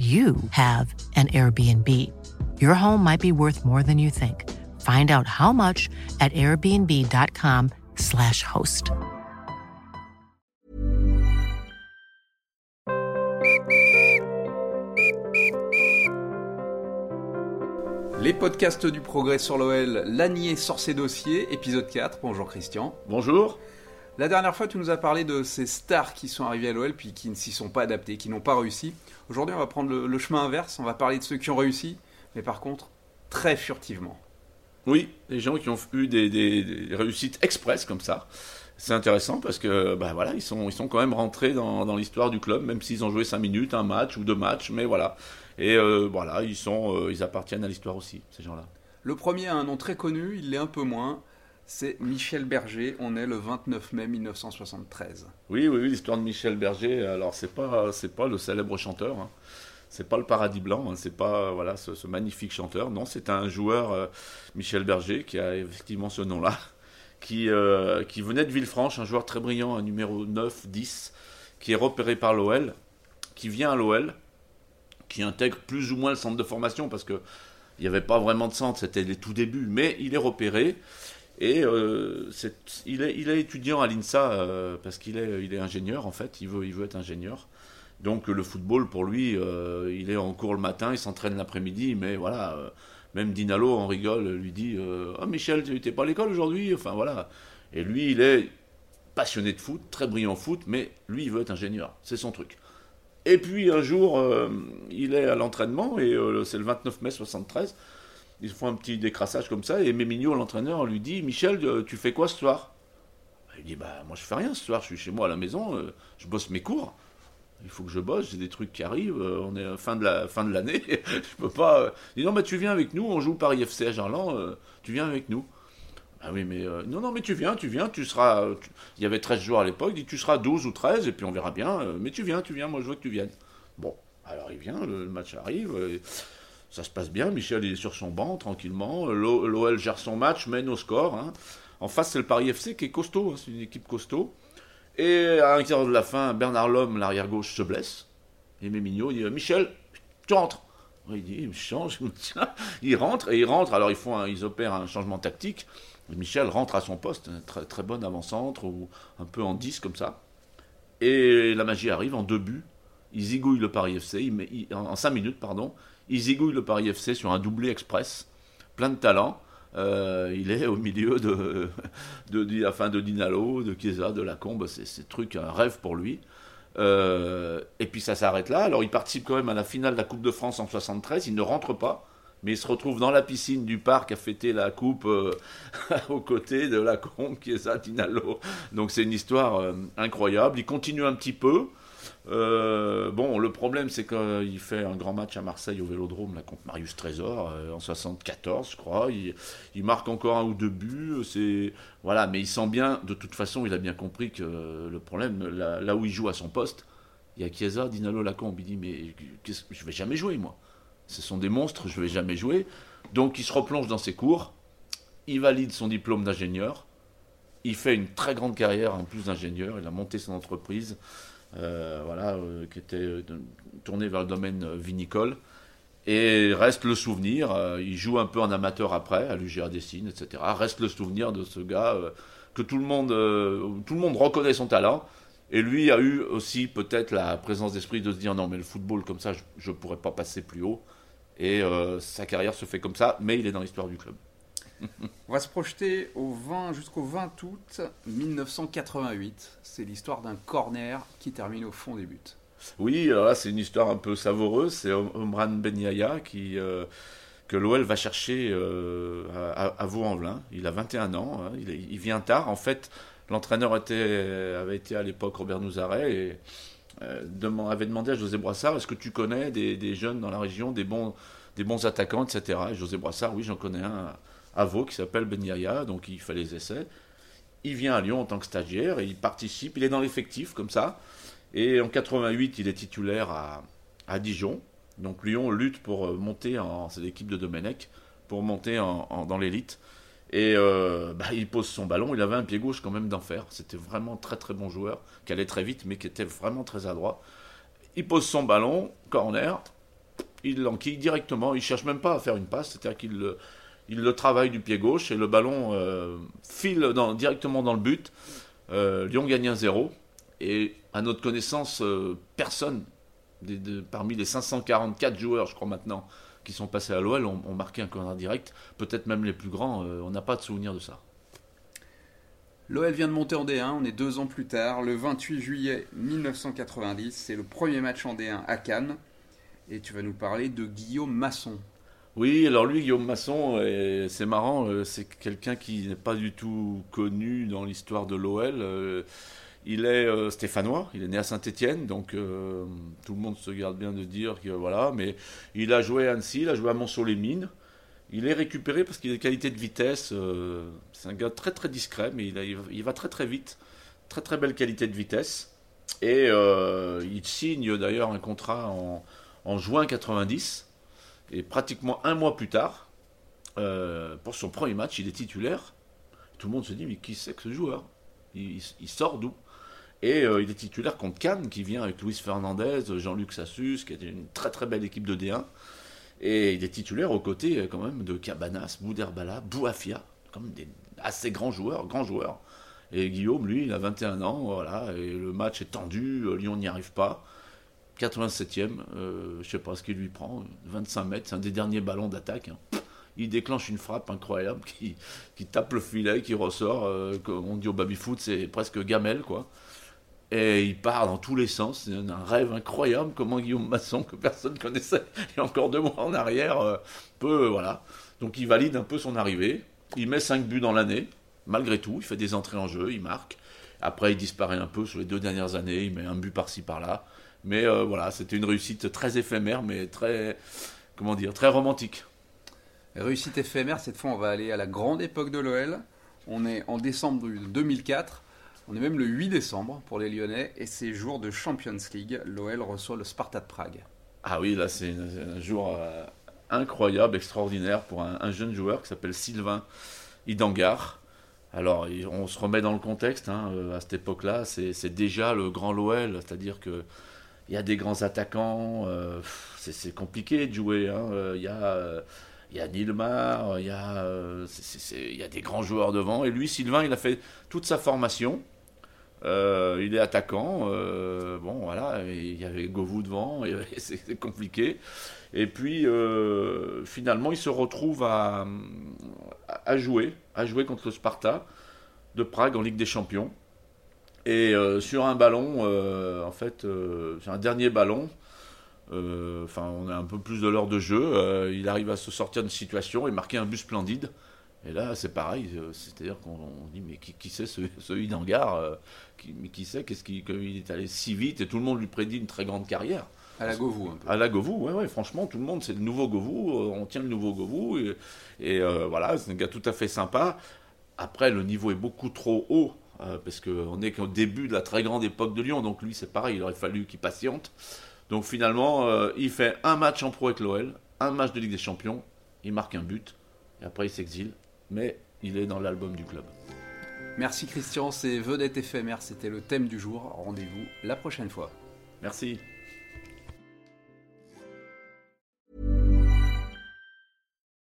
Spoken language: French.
you have an Airbnb. Your home might be worth more than you think. Find out how much at airbnb.com/slash host. Les podcasts du progrès sur l'OL, Lanier sort ses dossiers, épisode 4. Bonjour Christian. Bonjour. La dernière fois, tu nous as parlé de ces stars qui sont arrivés à l'OL puis qui ne s'y sont pas adaptés, qui n'ont pas réussi. Aujourd'hui, on va prendre le, le chemin inverse. On va parler de ceux qui ont réussi, mais par contre, très furtivement. Oui, les gens qui ont eu des, des- des réussites express comme ça. C'est intéressant parce que bah voilà, ils sont, ils sont quand même rentrés dans, dans l'histoire du club, même s'ils ont joué 5 minutes, un match ou deux matchs, mais voilà. Et euh, voilà, ils, sont, euh, ils appartiennent à l'histoire aussi, ces gens-là. Le premier a un nom très connu, il l'est un peu moins. C'est Michel Berger. On est le 29 mai 1973. Oui, oui, oui, l'histoire de Michel Berger. Alors, c'est pas, c'est pas le célèbre chanteur. Hein. C'est pas le paradis blanc. hein. C'est pas, voilà, ce, magnifique chanteur. Non, c'est un joueur, euh, Michel Berger, qui a effectivement ce nom-là, qui, euh, qui venait de Villefranche, un joueur très brillant, un numéro 9, 10, qui est repéré par l'OL, qui vient à l'OL, qui intègre plus ou moins le centre de formation parce que il n'y avait pas vraiment de centre, c'était les tout débuts, mais il est repéré. Et euh, il, est, étudiant à l'INSA euh, parce qu'il est, ingénieur en fait, il veut, être ingénieur. Donc le football pour lui, euh, il est en cours le matin, il s'entraîne l'après-midi, mais voilà, même Dinalo en rigole, lui dit Ah Michel, tu n'étais pas à l'école aujourd'hui? Enfin voilà. Et lui, il est passionné de foot, très brillant foot, mais lui, il veut être ingénieur, c'est son truc. Et puis un jour, il est à l'entraînement, et c'est le 29 mai 73. Ils font un petit décrassage comme ça, et Mémigno, l'entraîneur, lui dit Michel, euh, tu fais quoi ce soir? Il dit Bah, moi je fais rien ce soir, je suis chez moi à la maison, euh, je bosse mes cours. Il faut que je bosse, j'ai des trucs qui arrivent, euh, on est fin de la fin de l'année, je peux pas. Il dit Non, mais tu viens avec nous, on joue Paris FC à tu viens avec nous. Ah oui, mais non, non, mais tu viens, tu viens, tu seras. Il y avait 13 joueurs à l'époque, dit tu seras 12 ou 13, et puis on verra bien, mais tu viens, tu viens, moi je veux que tu viennes. Bon, alors il vient, le, match arrive, ça se passe bien, Michel il est sur son banc tranquillement, l'O- l'OL gère son match, mène au score. hein. En face, c'est le Paris FC qui est costaud, hein, c'est une équipe costaud. Et à un quart de la fin, Bernard Lhomme, l'arrière-gauche, se blesse. Et Mémigno dit Michel, tu rentres. Il dit, il change, il rentre, et il rentre, alors ils, font un- ils opèrent un changement tactique. Michel rentre à son poste, très, bon avant-centre, ou un peu en 10 comme ça. Et la magie arrive en deux buts. Il zigouille le Paris FC, il il- en 5 minutes, pardon. Il zigouille le Paris FC sur un doublé express, plein de talent. Euh, il est au milieu de, de, de, de Dinalo, de Chiesa, de Lacombe, c'est c'est truc, un rêve pour lui. Euh, et puis ça s'arrête là. Alors il participe quand même à la finale de la Coupe de France en 73. Il ne rentre pas, mais il se retrouve dans la piscine du parc à fêter la Coupe euh, aux côtés de Lacombe, Chiesa, Dinalo. Donc c'est une histoire incroyable. Il continue un petit peu. Euh, bon, le problème, c'est qu'il fait un grand match à Marseille au Vélodrome là, contre Marius Trésor euh, en 74, je crois. Il, marque encore un ou deux buts. Voilà, mais il sent bien. De toute façon, il a bien compris que le problème, là, où il joue à son poste, il y a Chiesa, Dinalo, Lacombe. Il dit mais je vais jamais jouer moi. Ce sont des monstres, je vais jamais jouer. Donc il se replonge dans ses cours. Il valide son diplôme d'ingénieur. Il fait une très grande carrière en plus d'ingénieur. Il a monté son entreprise voilà, euh, qui était euh, tourné vers le domaine euh, vinicole. Et reste le souvenir, euh, il joue un peu en amateur après, à l'UGA Dessine, etc. Reste le souvenir de ce gars euh, que tout le, monde, euh, tout le monde reconnaît son talent. Et lui a eu aussi peut-être la présence d'esprit de se dire non mais le football comme ça, je ne pourrais pas passer plus haut. Et euh, sa carrière se fait comme ça, mais il est dans l'histoire du club. On va se projeter au 20 jusqu'au 20 août 1988. C'est l'histoire d'un corner qui termine au fond des buts. Oui, c'est une histoire un peu savoureuse. C'est Om- Omran Ben Yahya qui, euh, que l'OL va chercher euh, à, Vaux-en-Velin. Il a 21 ans. hein. Il, vient tard. En fait, l'entraîneur avait été à l'époque Robert Nouzaret. Et avait demandé à José Brassard est-ce que tu connais des, jeunes dans la région, des bons, des bons attaquants, etc. Et José Brassard, oui, j'en connais un à qui s'appelle Ben Yaya, donc il fait les essais. Il vient à Lyon en tant que stagiaire et il participe, il est dans l'effectif comme ça. Et en 88, il est titulaire à, à Dijon. Donc Lyon lutte pour euh, monter en. C'est l'équipe de Domenech, pour monter en, dans l'élite. Et euh, bah, il pose son ballon. Il avait un pied gauche quand même d'enfer. C'était vraiment très très bon joueur, qui allait très vite, mais qui était vraiment très adroit. Il pose son ballon, corner. Il l'enquille directement. Il cherche même pas à faire une passe. C'est-à-dire qu'il il le travaille du pied gauche et le ballon euh, file directement dans le but. Lyon gagne un 0. Et à notre connaissance, personne parmi les 544 joueurs, je crois maintenant, qui sont passés à l'OL, ont, marqué un corner direct. Peut-être même les plus grands, euh, on n'a pas de souvenir de ça. L'OL vient de monter en D1, on est deux ans plus tard, le 28 juillet 1990, c'est le premier match en D1 à Cannes, et tu vas nous parler de Guillaume Masson. Oui, alors lui, Guillaume Masson, euh, c'est marrant, euh, c'est quelqu'un qui n'est pas du tout connu dans l'histoire de l'OL. Il est euh, stéphanois, il est né à Saint-Étienne, donc euh, tout le monde se garde bien de dire que voilà, mais il a joué à Annecy, il a joué à Monceau-les-Mines. Il est récupéré parce qu'il a des qualités de vitesse. Euh, c'est un gars très très discret, mais il, va très très vite. Très très belle qualité de vitesse. Et il signe d'ailleurs un contrat en, en, juin 90. Et pratiquement un mois plus tard, pour son premier match, il est titulaire. Tout le monde se dit, mais qui c'est que ce joueur? Il, sort d'où? Et euh, il est titulaire contre Cannes, qui vient avec Luis Fernandez, Jean-Luc Sassus, qui est une très très belle équipe de D1. Et il est titulaire aux côtés euh, quand même de Cabanas, Bouderbala, Bouafia, comme des assez grands joueurs, grands joueurs. Et Guillaume, lui, il a 21 ans, voilà, et le match est tendu, euh, Lyon n'y arrive pas. 87e, je sais pas ce qu'il lui prend, 25 mètres, c'est un des derniers ballons d'attaque. Hein. Il déclenche une frappe incroyable qui, tape le filet, qui ressort, comme on dit au baby-foot, c'est presque gamelle, quoi. Et il part dans tous les sens. C'est un rêve incroyable. Comment Guillaume Masson, que personne connaissait il y encore deux mois en arrière, euh, peut. voilà. Donc il valide un peu son arrivée. Il met 5 buts dans l'année, malgré tout. Il fait des entrées en jeu, il marque. Après, il disparaît un peu sur les deux dernières années. Il met un but par-ci par-là. Mais euh, voilà, c'était une réussite très éphémère, mais très. Comment dire Très romantique. Réussite éphémère, cette fois, on va aller à la grande époque de l'OL. On est en décembre 2004. On est même le 8 décembre pour les Lyonnais et c'est jour de Champions League. L'OL reçoit le Sparta de Prague. Ah oui, là c'est un jour euh, incroyable, extraordinaire pour un, jeune joueur qui s'appelle Sylvain Idangar. Alors on se remet dans le contexte, hein, euh, à cette époque-là, c'est déjà le grand l'OL, c'est-à-dire que il y a des grands attaquants, euh, c'est compliqué de jouer. Hein, il y a il a Nilmar, il y a, il des grands joueurs devant. Et lui, Sylvain, il a fait toute sa formation euh, il est attaquant. Euh, bon, voilà, il y avait Govou devant, c'est compliqué. Et puis, euh, finalement, il se retrouve à jouer contre le Sparta de Prague en Ligue des Champions. Et sur un ballon, en fait, sur un dernier ballon, enfin, on a un peu plus de l'heure de jeu, il arrive à se sortir d'une situation et marquer un but splendide. Et là, c'est pareil, c'est-à-dire qu'on dit, mais qui, qui c'est ce, ce Hidangar qui, mais qui sait qu'est-ce qu'il est allé si vite et tout le monde lui prédit une très grande carrière. À la Govou. À la Govou, ouais, ouais, franchement, tout le monde, c'est le nouveau Govou, euh, on tient le nouveau Govou, et, euh, voilà, c'est un gars tout à fait sympa. Après, le niveau est beaucoup trop haut, euh, parce qu'on est qu'au début de la très grande époque de Lyon, donc lui, c'est pareil, il aurait fallu qu'il patiente. Donc finalement, il fait un match en pro avec l'OL, un match de Ligue des Champions, il marque un but, et après il s'exile, mais il est dans l'album du club. Merci Christian, c'est Vedette éphémère, c'était le thème du jour. Rendez-vous la prochaine fois. Merci.